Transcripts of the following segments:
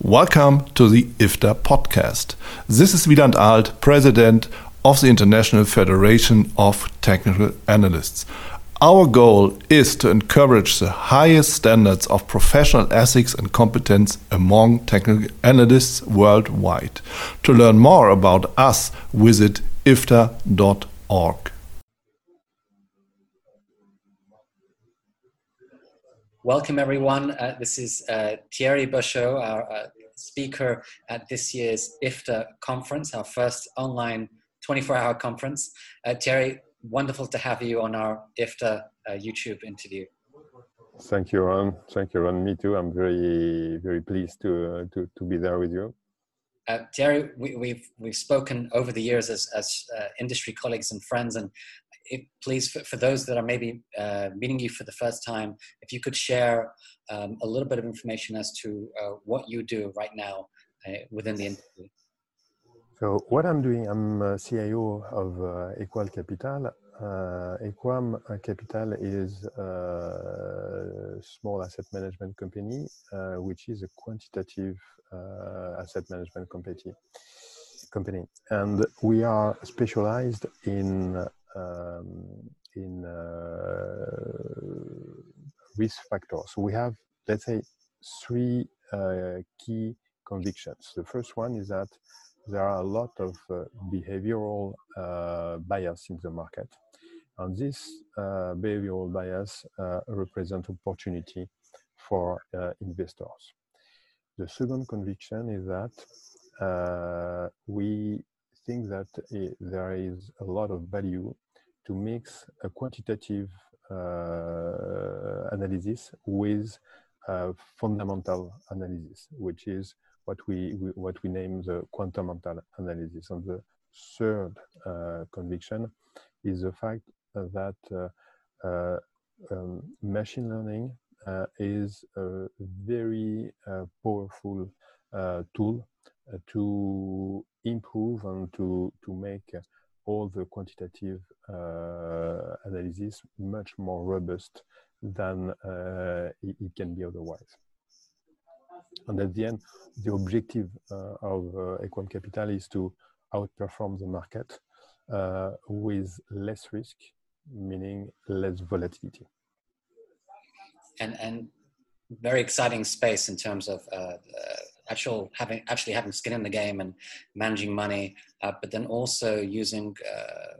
Welcome to the IFTA podcast. This is Wieland Arlt, President of the International Federation of Technical Analysts. Our goal is to encourage the highest standards of professional ethics and competence among technical analysts worldwide. To learn more about us, visit ifta.org. Welcome, everyone. Uh, this is uh, Thierry Béchu, our uh, speaker at this year's IFTA conference, our first online 24 hour conference. Uh, Thierry, wonderful to have you on our IFTA uh, YouTube interview. Thank you, Ron. Thank you, Ron. Me too. I'm very, very pleased to, uh, to, to be there with you. Uh, Thierry, we, have we've, we've spoken over the years as, as uh, industry colleagues and friends, and it, please, for, for, those that are maybe uh, meeting you for the first time, if you could share um, a little bit of information as to uh, what you do right now uh, within the industry. So what I'm doing, I'm uh, CIO of uh, Equam Capital. Uh, Equam Capital is a small asset management company, which is a quantitative asset management company company and we are specialized in um, in uh, risk factors. So we have, let's say, three uh, key convictions. The first one is that there are a lot of uh, behavioral bias in the market. And this behavioral bias represents opportunity for investors. The second conviction is that uh, we think that uh, there is a lot of value to mix a quantitative uh, analysis with a fundamental analysis, which is what we, we, what we name the quantamental analysis. And the third uh, conviction is the fact that uh, uh, um, machine learning is a very powerful tool to improve and to, to make all the quantitative uh, analysis much more robust than uh, it, it, can be otherwise. And at the end, the objective uh, of uh, Capital is to outperform the market uh, with less risk, meaning less volatility. And, and very exciting space in terms of uh, actual having actually having skin in the game and managing money, uh, but then also using uh,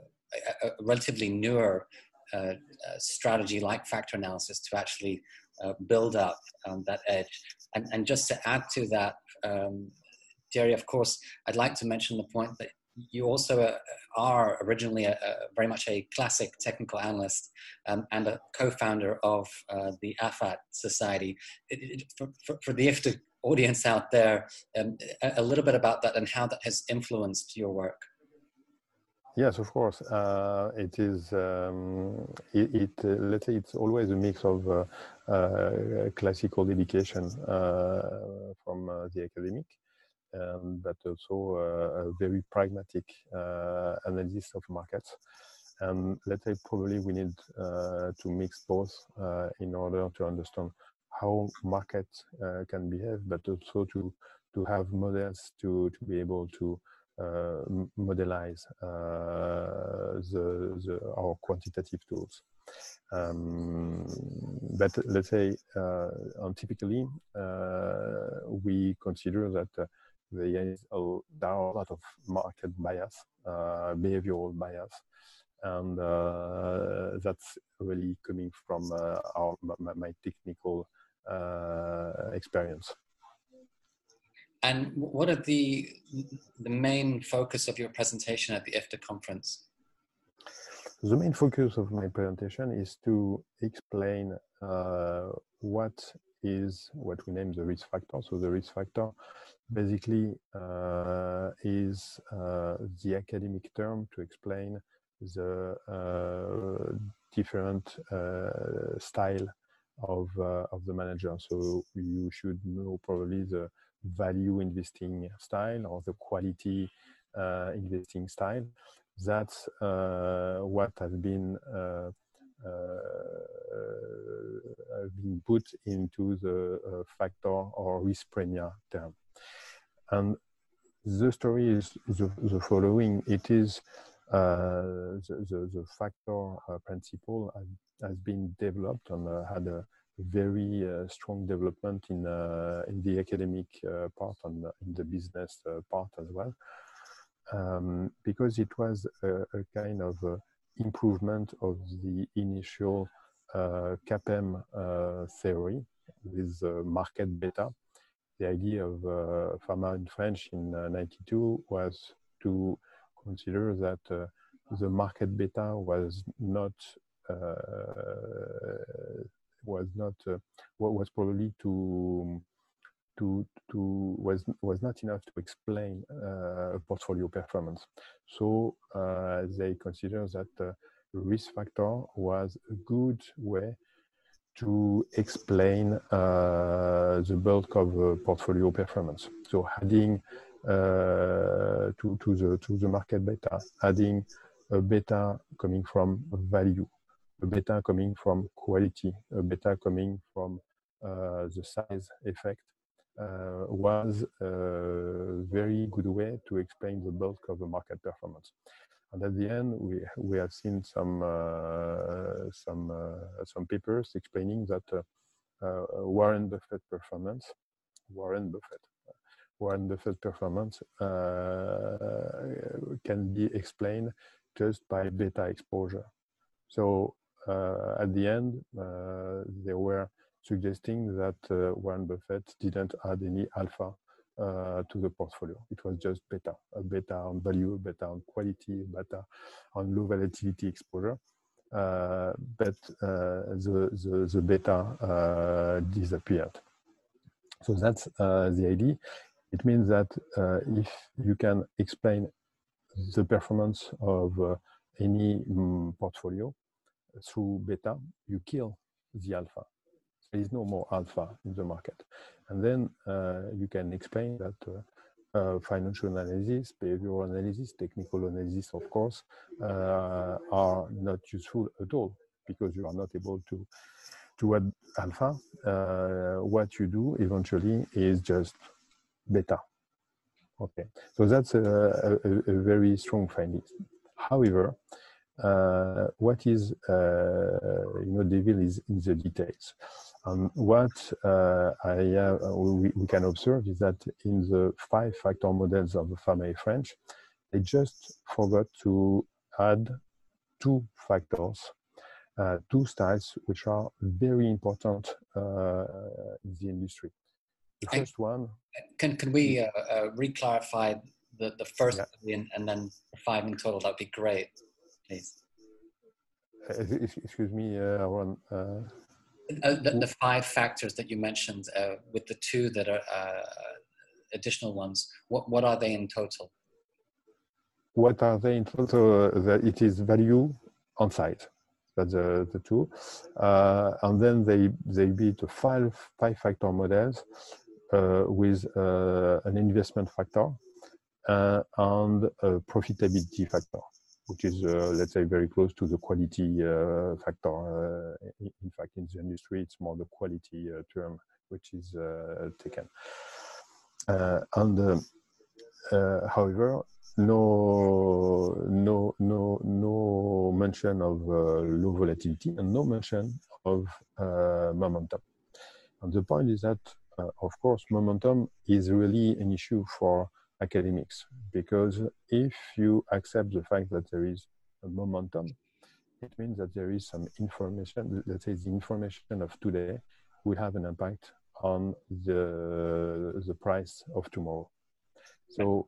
a, a, relatively newer uh, uh, strategy like factor analysis to actually build up um, that edge. And, and just to add to that, um, of course, I'd like to mention the point that you also are originally a, a, very much a classic technical analyst um, and a co-founder of uh, the AFAT Society. It, it, for, for, for, the audience out there um, a, little bit about that and how that has influenced your work. Yes, of course. Uh, it is. Um, it, it uh, let's say it's always a mix of uh, uh classical education uh, from uh, the academic, um, but also a very pragmatic analysis of markets. And let's say probably we need to mix both in order to understand how markets uh, can behave, but also to to have models to to be able to uh, modelize uh, the, the, our quantitative tools. Um, but let's say, uh, typically, uh, we consider that uh, there, is a, there are a lot of market bias, uh, behavioral bias, and that's really coming from our my, my technical experience. And what are the the main focus of your presentation at the IFTA conference? The main focus of my presentation is to explain uh, what is what we name the risk factor. So the risk factor basically uh, is uh, the academic term to explain the uh, different uh, style of uh, of the manager. So you should know probably the value investing style or the quality uh, investing style. That's uh, what has been uh, been put into the uh, factor or risk premia term. And the story is the, the following. It is uh, the, the, the, factor principle has, has, been developed and uh, had a very uh, strong development in, uh, in the academic part and in the business part as well. Um, because it was a, a kind of improvement of the initial CAPM theory with market beta the idea of uh, Fama and French in uh, 92 was to consider that uh, the market beta was not uh, was not uh, was probably to to to was was not enough to explain uh, portfolio performance. So they consider that risk factor was a good way to explain uh, the bulk of uh, portfolio performance. So adding uh, to, to, the, to the market beta, adding a beta coming from value, a beta coming from quality, a beta coming from uh, the size effect uh, was a very good way to explain the bulk of the market performance. And at the end, we we have seen some uh, some uh, some papers explaining that uh, Warren Buffett performance, Warren Buffett, Warren Buffett performance can be explained just by beta exposure. So uh, at the end, uh, they were suggesting that uh, Warren Buffett didn't add any alpha uh, to the portfolio. It was just beta, a beta on value, beta on quality, beta on low volatility exposure. Uh, but uh, the, the, the beta uh, disappeared. So that's uh, the idea. It means that uh, if you can explain the performance of any um, portfolio through beta, you kill the alpha. There is no more alpha in the market. And then uh, you can explain that uh, uh, financial analysis, behavioral analysis, technical analysis, of course, are not useful at all because you are not able to to add alpha. what you do eventually is just beta. Okay, so that's a, a, a very strong finding. However, uh, what is uh, you know devil is in the details. Um, what uh, I, we, we, can observe is that in the five factor models of the Fama French, they just forgot to add two factors, uh, two styles, which are very important uh, in the industry. The first I, one. Can, can we uh, uh, re-clarify the, the first yeah. and, and then five in total? That'd be great, please. Uh, excuse me, Aaron. Uh, the, the, five factors that you mentioned, uh, with the two that are uh, additional ones, what, what are they in total? What are they in total? Uh, that it is value on site. That's the, the two. Uh, and then they, they beat five, five factor models uh, with an investment factor and a profitability factor which is, uh, let's say, very close to the quality uh, factor. Uh, in fact, in the industry, it's more the quality uh, term which is uh, taken. Uh, and however, no, no, no, no mention of low volatility and no mention of momentum. And the point is that, of course, momentum is really an issue for academics because if you accept the fact that there is a momentum it means that there is some information let's say the information of today will have an impact on the the price of tomorrow. So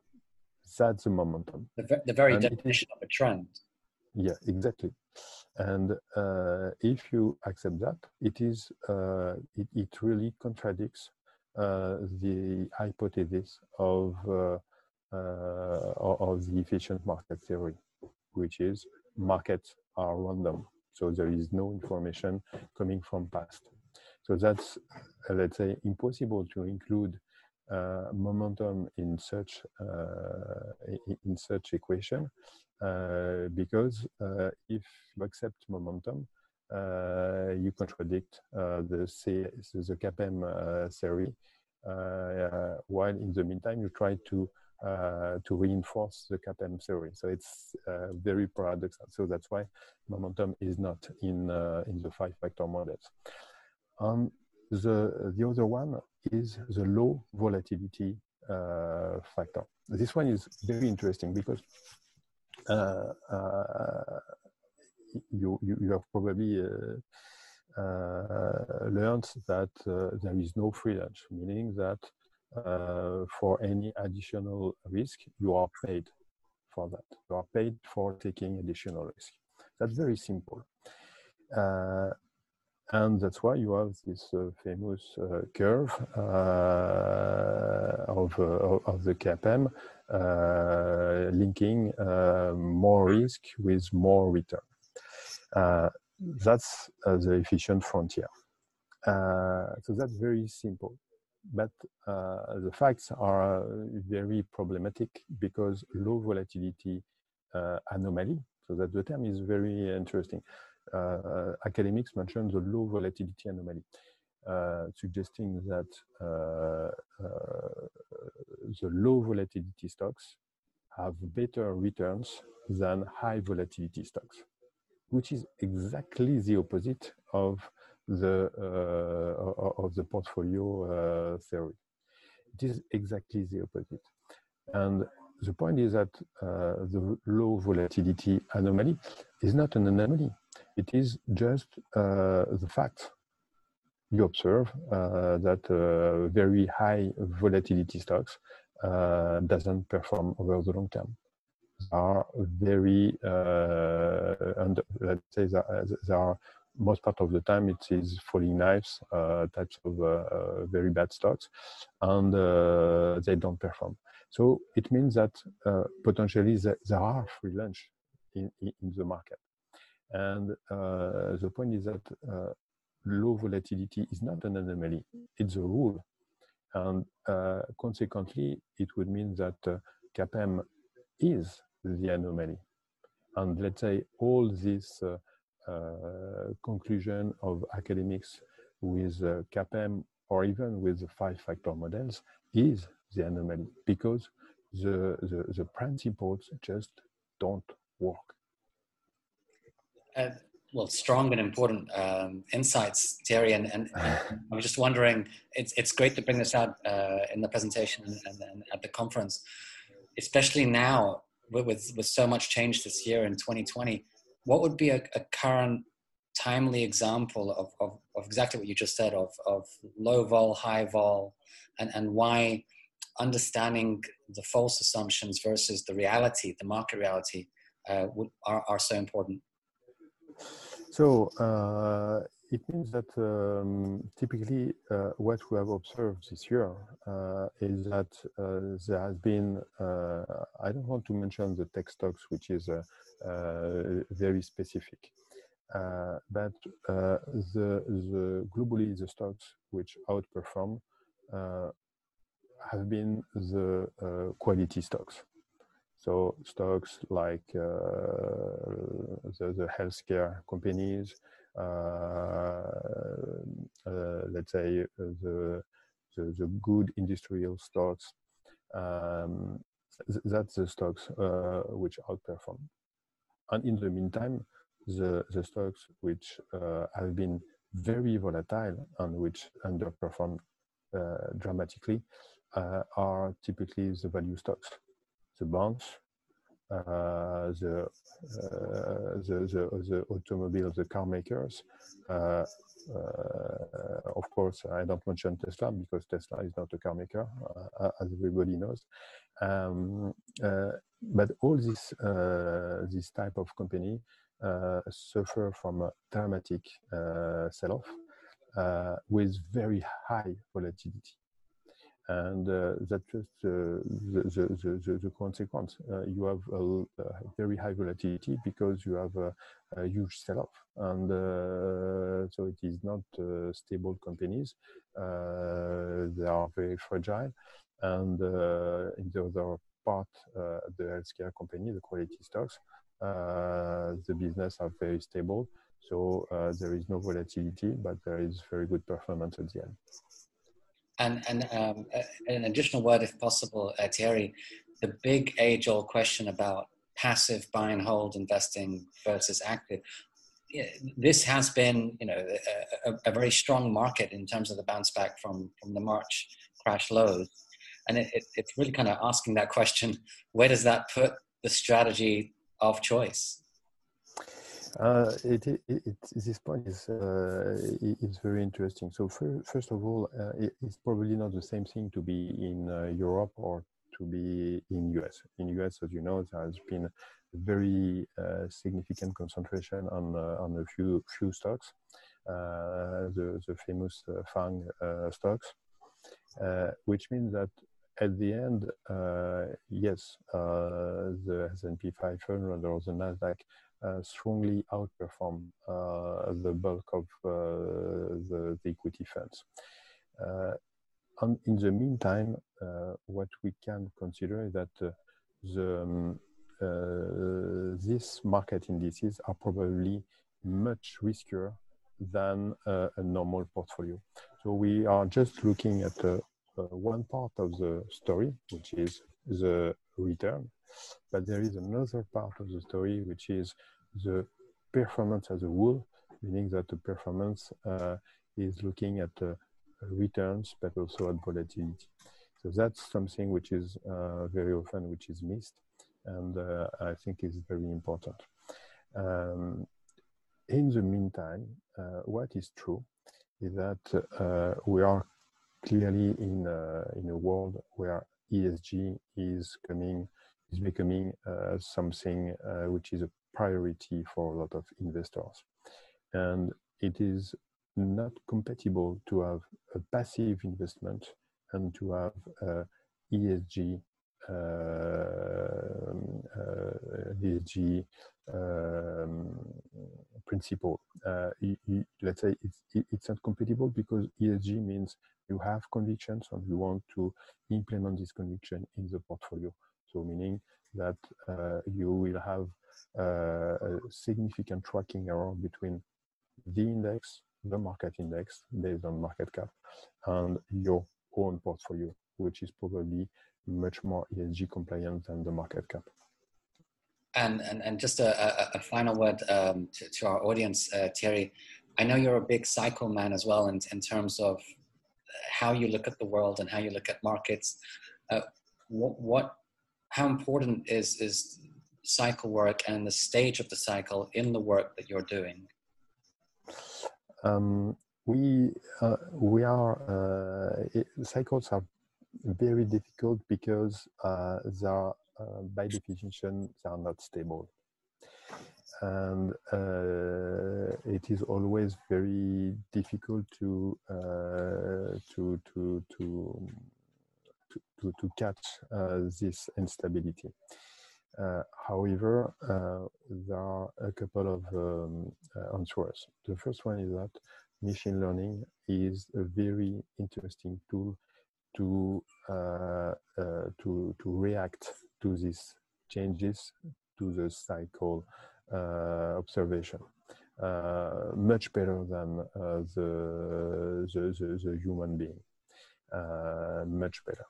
that's the momentum. The, the very and definition of a trend. Yeah exactly. And uh, if you accept that it is uh, it, it really contradicts the hypothesis of uh, uh, of the efficient market theory, which is markets are random, so there is no information coming from past. So that's uh, let's say impossible to include uh, momentum in such uh, in such equation uh, because if you accept momentum, uh, you contradict uh, the, C, the CAPM uh, theory while in the meantime you try to uh, to reinforce the CAPM theory. So it's uh, very paradoxical. So that's why momentum is not in uh, in the five factor models. Um, the the other one is the low volatility uh, factor. This one is very interesting because uh, uh, you, you, you have probably learned that there is no free lunch, meaning that uh, for any additional risk, you are paid for that. You are paid for taking additional risk. That's very simple. Uh, and that's why you have this uh, famous uh, curve uh, of, uh, of the CAPM linking more risk with more return. That's the efficient frontier. so that's very simple but uh, the facts are very problematic because low volatility uh, anomaly, so that the term is very interesting. Uh, academics mention the low volatility anomaly, uh, suggesting that uh, uh, the low volatility stocks have better returns than high volatility stocks, which is exactly the opposite of the uh, of the portfolio uh, theory. It is exactly the opposite. And the point is that uh, the low volatility anomaly is not an anomaly. It is just the fact you observe uh, that uh, very high volatility stocks uh, doesn't perform over the long term. Are very, and let's say that there are most part of the time it is falling knives uh, types of uh, uh, very bad stocks and uh, they don't perform. So it means that uh, potentially there, are free lunch in, in, the market. And uh, the point is that low volatility is not an anomaly it's a rule. And consequently it would mean that CAPM is the anomaly and let's say all these uh, conclusion of academics with uh, CAPM or even with the five factor models is the anomaly because the, the, the principles just don't work. Uh, well, strong and important um, insights, Thierry. And, and I'm just wondering, it's, it's great to bring this out uh, in the presentation and, and, at the conference, especially now with, with, so much change this year in 2020 what would be a, a current timely example of, of, of, exactly what you just said of, of low vol, high vol, and, and why understanding the false assumptions versus the reality, the market reality, uh, would, are, are so important? So uh, it means that um, typically uh, what we have observed this year uh, is that uh, there has been, uh, I don't want to mention the tech stocks, which is uh, uh, very specific, but the, the globally the stocks which outperform have been the quality stocks. So stocks like the, the healthcare companies, let's say uh, the, the, the good industrial stocks. Um, that's the stocks which outperform. And in the meantime, the, the stocks which have been very volatile and which underperform uh, dramatically uh, are typically the value stocks, the bonds, uh, Uh, the, uh, the, the, the automobile, the car makers. Uh, uh, of course, I don't mention Tesla because Tesla is not a car maker, uh, as everybody knows. Um, but all this this type of company suffer from a dramatic sell-off with very high volatility and uh, that's just uh, the, the, the, the, consequence. Uh, you have a, a, very high volatility because you have a, a huge sell-off, and uh, so it is not uh, stable companies. Uh, they are very fragile, and in the other part, the healthcare company, the quality stocks, the business are very stable. So there is no volatility, but there is very good performance at the end. And, and um, an additional word, if possible, uh, Thierry, the big age old question about passive buy and hold investing versus active. This has been, you know, a, a, very strong market in terms of the bounce back from, from the March crash lows. And it, it, it's really kind of asking that question, where does that put the strategy of choice? Uh, it, it, it, this point is uh, very interesting. So for, first of all, uh, it's probably not the same thing to be in uh, Europe or to be in US. In US, as you know, there has been a very uh, significant concentration on uh, on a few few stocks, the the famous FANG stocks, which means that at the end, yes, the S&P 500 or the Nasdaq strongly outperform uh, the bulk of uh, the, the, equity funds. And in the meantime, what we can consider is that the um, uh, these market indices are probably much riskier than uh, a normal portfolio. So we are just looking at uh, one part of the story, which is the return. But there is another part of the story, which is the performance as a whole, meaning that the performance uh, is looking at uh, returns, but also at volatility. So that's something which is uh, very often which is missed, and uh, I think is very important. Um, in the meantime, uh, what is true is that uh, we are clearly in in a world where ESG is coming is becoming something which is a priority for a lot of investors. And it is not compatible to have a passive investment and to have uh, ESG uh, uh, ESG um, principle. Uh, let's say it's, it's not compatible because ESG means you have convictions and you want to implement this conviction in the portfolio. So meaning that uh, you will have uh, a significant tracking error between the index, the market index based on market cap, and your own portfolio, which is probably much more ESG compliant than the market cap. And and, and just a, a, a final word um, to, to, our audience, uh, Thierry. I know you're a big cycle man as well in, in terms of how you look at the world and how you look at markets. Uh, what, what how important is is cycle work and the stage of the cycle in the work that you're doing? Um, we uh, we are uh, it, cycles are very difficult because uh, they are uh, by definition they are not stable and uh, it is always very difficult to uh, to to to to, to, catch this instability. Uh, however, uh, there are a couple of um, uh, answers. The first one is that machine learning is a very interesting tool to uh, uh, to to react to these changes to the cycle uh, observation much better than the, the, the, the human being much better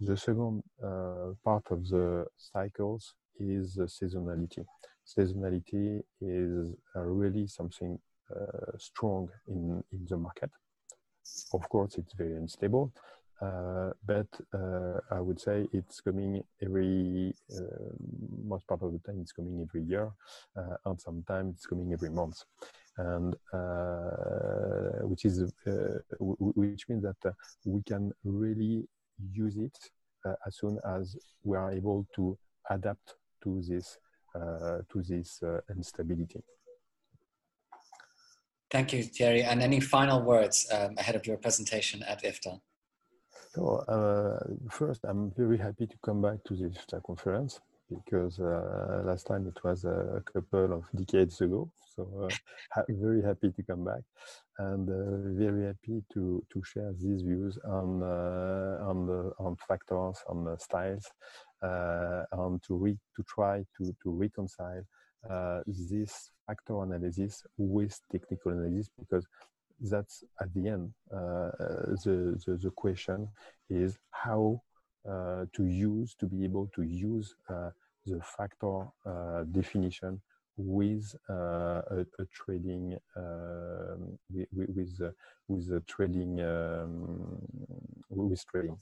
the second uh, part of the cycles is seasonality. Seasonality is uh, really something uh, strong in, in the market. Of course, it's very unstable, uh, but uh, I would say it's coming every, uh, most part of the time it's coming every year, and sometimes it's coming every month. And which is, which means that we can really use it uh, as soon as we are able to adapt to this uh, to this uh, instability. Thank you, Thierry. And any final words um, ahead of your presentation at IFTA? So, uh, first, I'm very happy to come back to the IFTA conference because uh, last time it was a couple of decades ago. So, uh, very happy to come back and uh, very happy to to share these views on uh, on the on factors on the styles uh, and to re, to try to to reconcile uh, this factor analysis with technical analysis because that's at the end. Uh, the, the, the question is how uh, to use, to be able to use uh, the factor uh, definition with uh, a, a, trading um, with with, uh, with a trading um, with trading.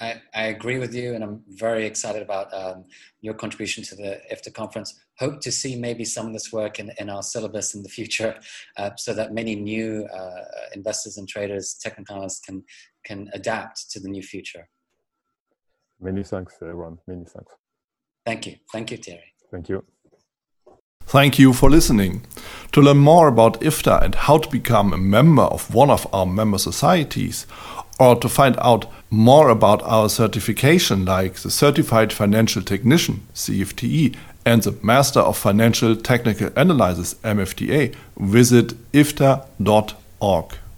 I, I, agree with you, and I'm very excited about um, your contribution to the IFTA conference. Hope to see maybe some of this work in, in our syllabus in the future, uh, so that many new uh, investors and traders, technical analysts, can can adapt to the new future. Many thanks, Ron. Many thanks. Thank you. Thank you, Thierry. Thank you. Thank you for listening. To learn more about IFTA and how to become a member of one of our member societies, or to find out more about our certification like the Certified Financial Technician CFTE and the Master of Financial Technical Analysis MFTA, visit ifta.org.